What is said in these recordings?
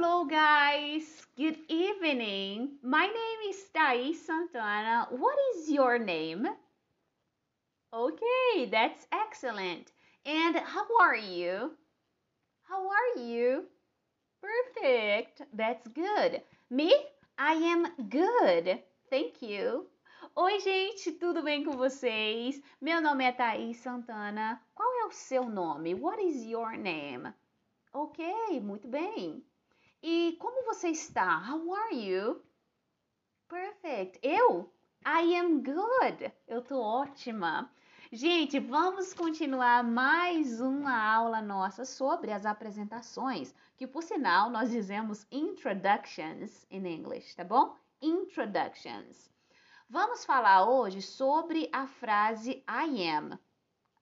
Hello, guys. Good evening. My name is Thais Santana. What is your name? Okay, that's excellent. And how are you? How are you? Perfect. That's good. Me? I am good. Thank you. Oi, gente, tudo bem com vocês? Meu nome é Thaís Santana. Qual é o seu nome? What is your name? Ok, muito bem. E como você está? How are you? Perfect. Eu? I am good. Eu tô ótima. Gente, vamos continuar mais uma aula nossa sobre as apresentações, que por sinal nós dizemos introductions in English, tá bom? Introductions. Vamos falar hoje sobre a frase I am.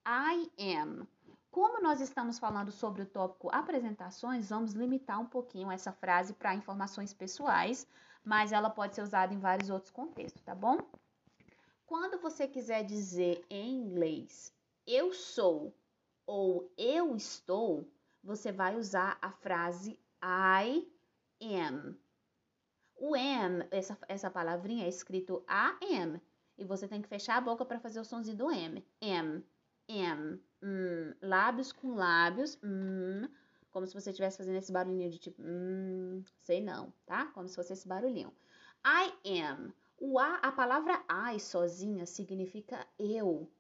I am. Como nós estamos falando sobre o tópico apresentações, vamos limitar um pouquinho essa frase para informações pessoais, mas ela pode ser usada em vários outros contextos, tá bom? Quando você quiser dizer em inglês eu sou ou eu estou, você vai usar a frase I am. O am, essa, essa palavrinha é escrito A-M. E você tem que fechar a boca para fazer o sonzinho do M. M, M hum, lábios com lábios, hum, como se você estivesse fazendo esse barulhinho de tipo, hum, sei não, tá? Como se fosse esse barulhinho. I am. O a, a palavra I sozinha significa eu.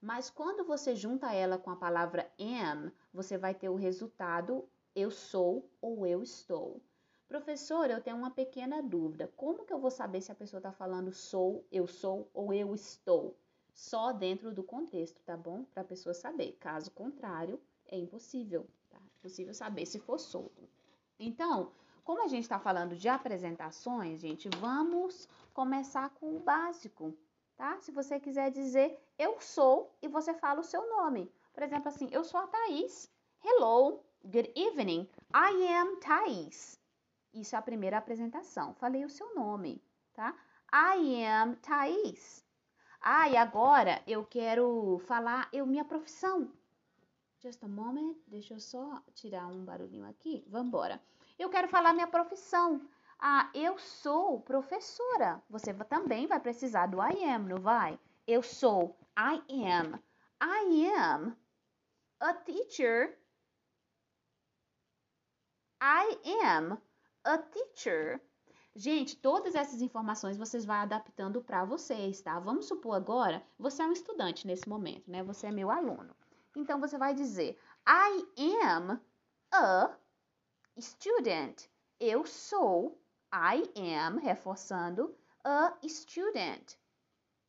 Mas quando você junta ela com a palavra am, você vai ter o resultado eu sou ou eu estou. Professor, eu tenho uma pequena dúvida. Como que eu vou saber se a pessoa está falando sou, eu sou ou eu estou? Só dentro do contexto, tá bom? Para a pessoa saber. Caso contrário, é impossível, tá? É possível saber se for solto. Então, como a gente está falando de apresentações, gente, vamos começar com o básico, tá? Se você quiser dizer eu sou e você fala o seu nome. Por exemplo, assim, eu sou a Thaís. Hello, good evening. I am Thaís. Isso é a primeira apresentação. Falei o seu nome, tá? I am Thaís. Ah, e agora eu quero falar eu minha profissão. Just a moment, deixa eu só tirar um barulhinho aqui. Vamos embora. Eu quero falar minha profissão. Ah, eu sou professora. Você também vai precisar do I am, não vai? Eu sou. I am. I am a teacher. I am a teacher. Gente, todas essas informações vocês vão adaptando para vocês, tá? Vamos supor agora, você é um estudante nesse momento, né? Você é meu aluno. Então você vai dizer: I am a student. Eu sou, I am, reforçando, a student.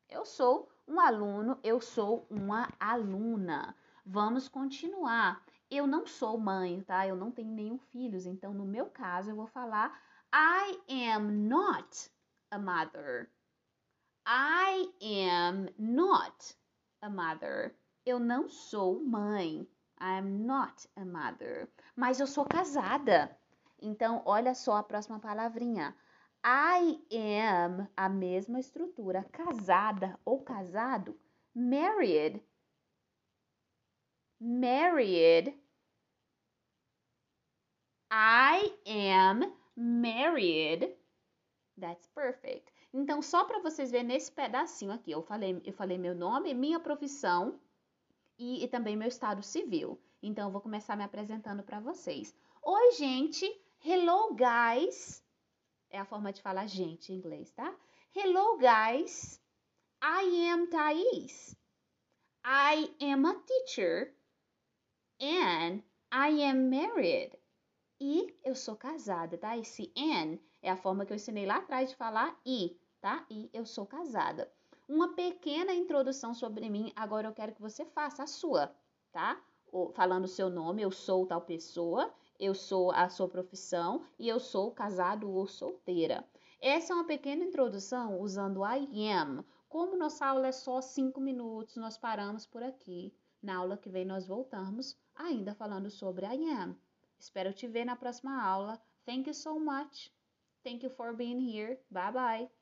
Eu sou um aluno, eu sou uma aluna. Vamos continuar. Eu não sou mãe, tá? Eu não tenho nenhum filhos, então no meu caso eu vou falar I am not a mother. I am not a mother. Eu não sou mãe. I am not a mother. Mas eu sou casada. Então, olha só a próxima palavrinha. I am a mesma estrutura, casada ou casado, married. Married. I am married. That's perfect. Então, só para vocês verem nesse pedacinho aqui, eu falei, eu falei meu nome, minha profissão e, e também meu estado civil. Então, eu vou começar me apresentando para vocês. Oi, gente. Hello, guys. É a forma de falar gente em inglês, tá? Hello, guys. I am Thais. I am a teacher. And I am married. E eu sou casada, tá? Esse N é a forma que eu ensinei lá atrás de falar I, tá? E eu sou casada. Uma pequena introdução sobre mim, agora eu quero que você faça a sua, tá? Falando o seu nome, eu sou tal pessoa, eu sou a sua profissão e eu sou casado ou solteira. Essa é uma pequena introdução usando I am. Como nossa aula é só cinco minutos, nós paramos por aqui. Na aula que vem nós voltamos, ainda falando sobre I am. Espero te ver na próxima aula. Thank you so much. Thank you for being here. Bye bye.